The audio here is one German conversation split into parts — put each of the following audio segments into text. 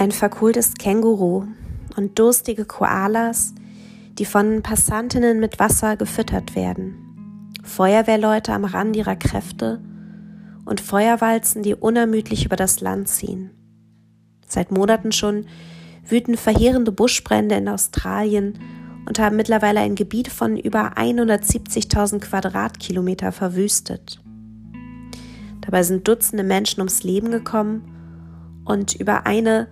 Ein verkohltes Känguru und durstige Koalas, die von Passantinnen mit Wasser gefüttert werden. Feuerwehrleute am Rand ihrer Kräfte und Feuerwalzen, die unermüdlich über das Land ziehen. Seit Monaten schon wüten verheerende Buschbrände in Australien und haben mittlerweile ein Gebiet von über 170.000 Quadratkilometer verwüstet. Dabei sind Dutzende Menschen ums Leben gekommen und über eine,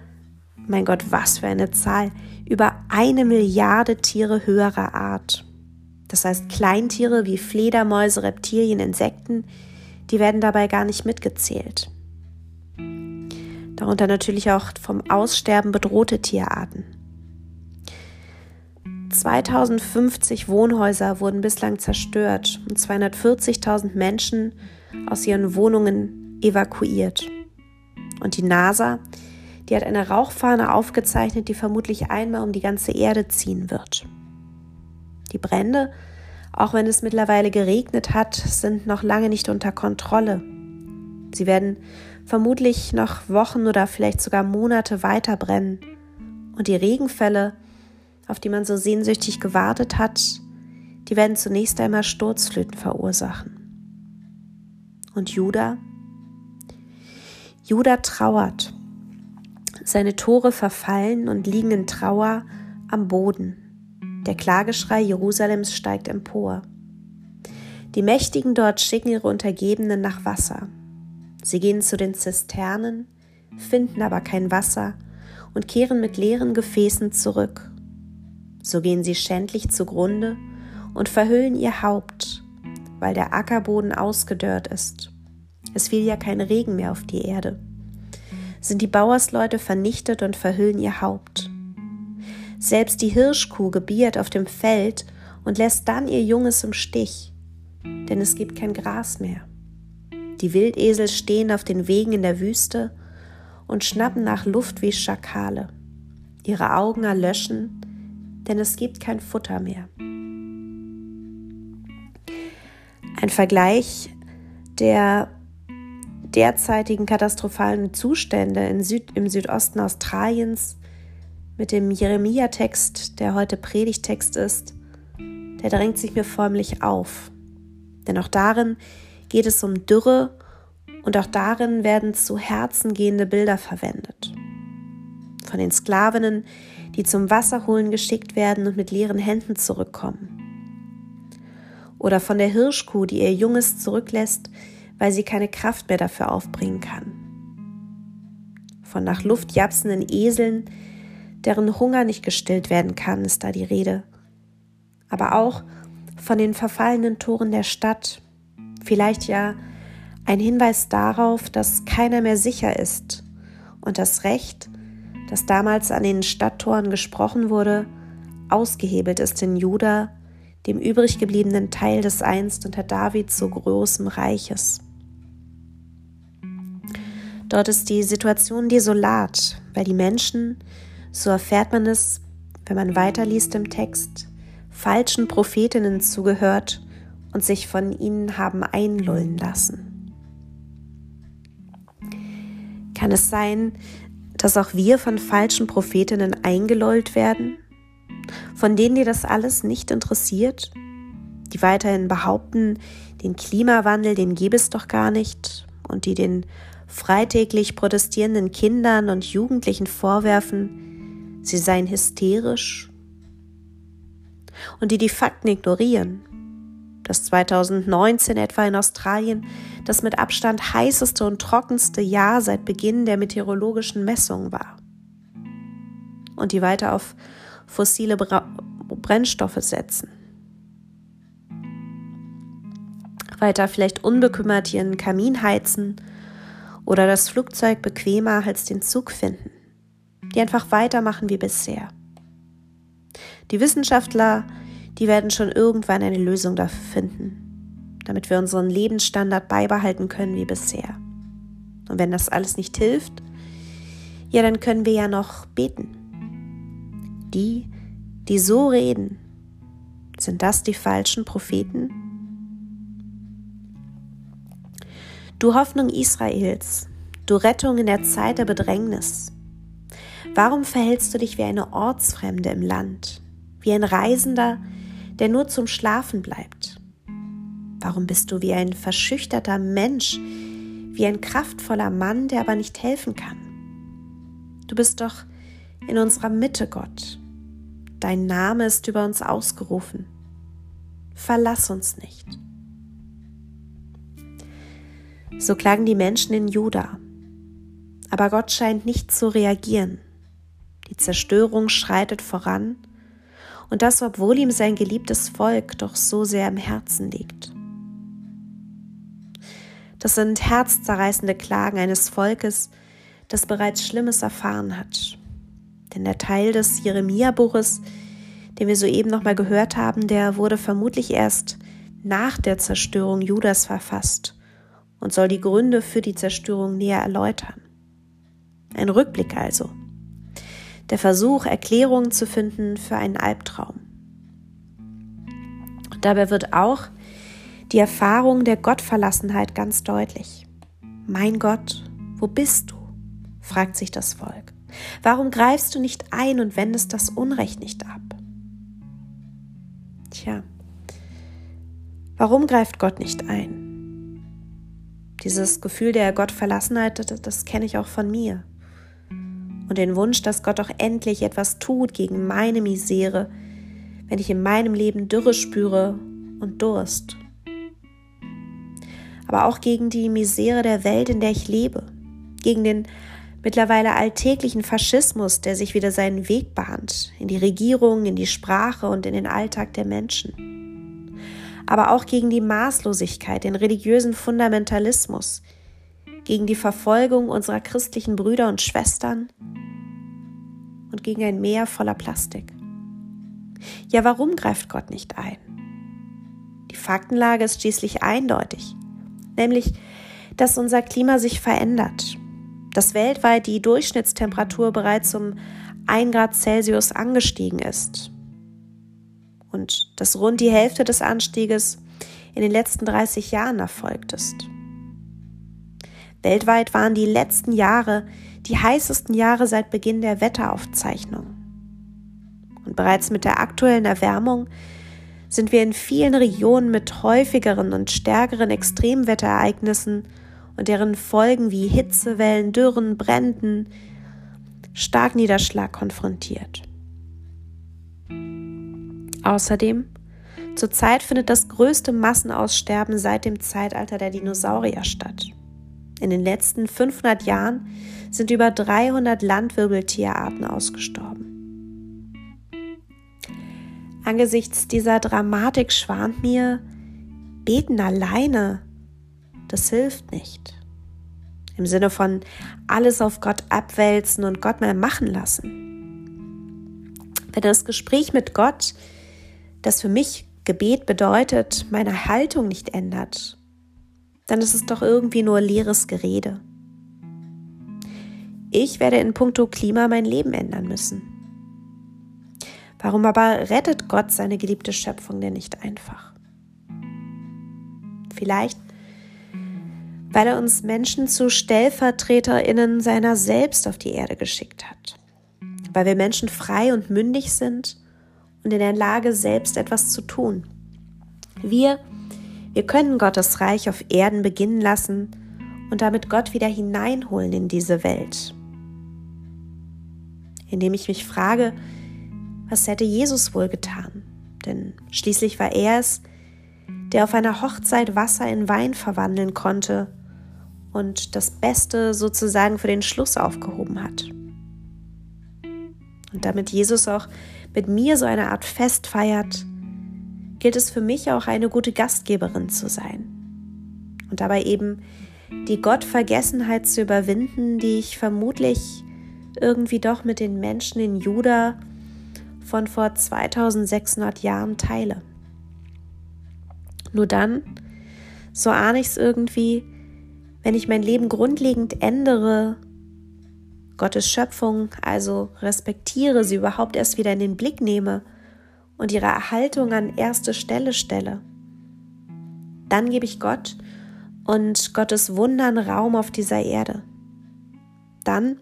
mein Gott, was für eine Zahl, über eine Milliarde Tiere höherer Art. Das heißt Kleintiere wie Fledermäuse, Reptilien, Insekten, die werden dabei gar nicht mitgezählt. Darunter natürlich auch vom Aussterben bedrohte Tierarten. 2050 Wohnhäuser wurden bislang zerstört und 240.000 Menschen aus ihren Wohnungen evakuiert. Und die NASA, die hat eine Rauchfahne aufgezeichnet, die vermutlich einmal um die ganze Erde ziehen wird. Die Brände, auch wenn es mittlerweile geregnet hat, sind noch lange nicht unter Kontrolle. Sie werden vermutlich noch Wochen oder vielleicht sogar Monate weiter brennen. Und die Regenfälle, auf die man so sehnsüchtig gewartet hat, die werden zunächst einmal Sturzflüten verursachen. Und Judah? Judah trauert. Seine Tore verfallen und liegen in Trauer am Boden. Der Klageschrei Jerusalems steigt empor. Die Mächtigen dort schicken ihre Untergebenen nach Wasser. Sie gehen zu den Zisternen, finden aber kein Wasser und kehren mit leeren Gefäßen zurück. So gehen sie schändlich zugrunde und verhüllen ihr Haupt, weil der Ackerboden ausgedörrt ist. Es fiel ja kein Regen mehr auf die Erde. Sind die Bauersleute vernichtet und verhüllen ihr Haupt. Selbst die Hirschkuh gebiert auf dem Feld und lässt dann ihr Junges im Stich, denn es gibt kein Gras mehr. Die Wildesel stehen auf den Wegen in der Wüste und schnappen nach Luft wie Schakale. Ihre Augen erlöschen, denn es gibt kein Futter mehr. Ein Vergleich der derzeitigen katastrophalen Zustände Süd, im Südosten Australiens mit dem Jeremia-Text, der heute Predigtext ist, der drängt sich mir förmlich auf. Denn auch darin geht es um Dürre und auch darin werden zu Herzen gehende Bilder verwendet. Von den Sklavinnen, die zum Wasserholen geschickt werden und mit leeren Händen zurückkommen. Oder von der Hirschkuh, die ihr Junges zurücklässt, weil sie keine Kraft mehr dafür aufbringen kann. Von nach Luft japsenden Eseln, deren Hunger nicht gestillt werden kann, ist da die Rede. Aber auch von den verfallenen Toren der Stadt, vielleicht ja ein Hinweis darauf, dass keiner mehr sicher ist und das Recht, das damals an den Stadttoren gesprochen wurde, ausgehebelt ist in Juda, dem übrig gebliebenen Teil des einst unter David so großen Reiches. Dort ist die Situation desolat, weil die Menschen, so erfährt man es, wenn man weiterliest im Text, falschen Prophetinnen zugehört und sich von ihnen haben einlullen lassen. Kann es sein, dass auch wir von falschen Prophetinnen eingelullt werden, von denen dir das alles nicht interessiert, die weiterhin behaupten, den Klimawandel, den gäbe es doch gar nicht und die den freitäglich protestierenden Kindern und Jugendlichen vorwerfen, sie seien hysterisch und die die Fakten ignorieren, dass 2019 etwa in Australien das mit Abstand heißeste und trockenste Jahr seit Beginn der meteorologischen Messungen war und die weiter auf fossile Brennstoffe setzen. Weiter vielleicht unbekümmert ihren Kamin heizen oder das Flugzeug bequemer als den Zug finden, die einfach weitermachen wie bisher. Die Wissenschaftler, die werden schon irgendwann eine Lösung dafür finden, damit wir unseren Lebensstandard beibehalten können wie bisher. Und wenn das alles nicht hilft, ja, dann können wir ja noch beten. Die, die so reden, sind das die falschen Propheten? Du Hoffnung Israels, du Rettung in der Zeit der Bedrängnis. Warum verhältst du dich wie eine Ortsfremde im Land, wie ein Reisender, der nur zum Schlafen bleibt? Warum bist du wie ein verschüchterter Mensch, wie ein kraftvoller Mann, der aber nicht helfen kann? Du bist doch in unserer Mitte, Gott. Dein Name ist über uns ausgerufen. Verlass uns nicht. So klagen die Menschen in Juda. Aber Gott scheint nicht zu reagieren. Die Zerstörung schreitet voran, und das, obwohl ihm sein geliebtes Volk doch so sehr im Herzen liegt. Das sind herzzerreißende Klagen eines Volkes, das bereits Schlimmes erfahren hat. Denn der Teil des Jeremia-Buches, den wir soeben nochmal gehört haben, der wurde vermutlich erst nach der Zerstörung Judas verfasst und soll die Gründe für die Zerstörung näher erläutern. Ein Rückblick also. Der Versuch, Erklärungen zu finden für einen Albtraum. Dabei wird auch die Erfahrung der Gottverlassenheit ganz deutlich. Mein Gott, wo bist du? fragt sich das Volk. Warum greifst du nicht ein und wendest das Unrecht nicht ab? Tja, warum greift Gott nicht ein? Dieses Gefühl der Gottverlassenheit, das, das kenne ich auch von mir und den Wunsch, dass Gott auch endlich etwas tut gegen meine Misere, wenn ich in meinem Leben Dürre spüre und Durst. Aber auch gegen die Misere der Welt, in der ich lebe, gegen den mittlerweile alltäglichen Faschismus, der sich wieder seinen Weg bahnt, in die Regierung, in die Sprache und in den Alltag der Menschen. Aber auch gegen die Maßlosigkeit, den religiösen Fundamentalismus, gegen die Verfolgung unserer christlichen Brüder und Schwestern und gegen ein Meer voller Plastik. Ja, warum greift Gott nicht ein? Die Faktenlage ist schließlich eindeutig, nämlich, dass unser Klima sich verändert, dass weltweit die Durchschnittstemperatur bereits um 1 Grad Celsius angestiegen ist und dass rund die Hälfte des Anstieges in den letzten 30 Jahren erfolgt ist. Weltweit waren die letzten Jahre die heißesten Jahre seit Beginn der Wetteraufzeichnung. Und bereits mit der aktuellen Erwärmung sind wir in vielen Regionen mit häufigeren und stärkeren Extremwetterereignissen und deren Folgen wie Hitzewellen, Dürren, Bränden, Starkniederschlag konfrontiert. Außerdem, zurzeit findet das größte Massenaussterben seit dem Zeitalter der Dinosaurier statt. In den letzten 500 Jahren sind über 300 Landwirbeltierarten ausgestorben. Angesichts dieser Dramatik schwant mir, beten alleine, das hilft nicht. Im Sinne von alles auf Gott abwälzen und Gott mal machen lassen. Wenn das Gespräch mit Gott, das für mich Gebet bedeutet, meine Haltung nicht ändert dann ist es doch irgendwie nur leeres Gerede. Ich werde in puncto Klima mein Leben ändern müssen. Warum aber rettet Gott seine geliebte Schöpfung denn nicht einfach? Vielleicht, weil er uns Menschen zu Stellvertreterinnen seiner selbst auf die Erde geschickt hat. Weil wir Menschen frei und mündig sind und in der Lage, selbst etwas zu tun. Wir wir können Gottes Reich auf Erden beginnen lassen und damit Gott wieder hineinholen in diese Welt. Indem ich mich frage, was hätte Jesus wohl getan? Denn schließlich war er es, der auf einer Hochzeit Wasser in Wein verwandeln konnte und das Beste sozusagen für den Schluss aufgehoben hat. Und damit Jesus auch mit mir so eine Art Fest feiert, gilt es für mich auch eine gute Gastgeberin zu sein. Und dabei eben die Gottvergessenheit zu überwinden, die ich vermutlich irgendwie doch mit den Menschen in Juda von vor 2600 Jahren teile. Nur dann, so ahne ich es irgendwie, wenn ich mein Leben grundlegend ändere, Gottes Schöpfung, also respektiere, sie überhaupt erst wieder in den Blick nehme und ihre Erhaltung an erste Stelle stelle. Dann gebe ich Gott und Gottes Wundern Raum auf dieser Erde. Dann,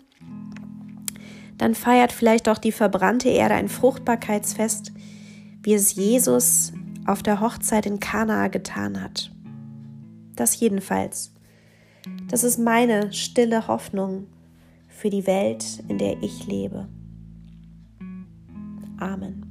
dann feiert vielleicht auch die verbrannte Erde ein Fruchtbarkeitsfest, wie es Jesus auf der Hochzeit in Kanaa getan hat. Das jedenfalls. Das ist meine stille Hoffnung für die Welt, in der ich lebe. Amen.